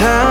Flies,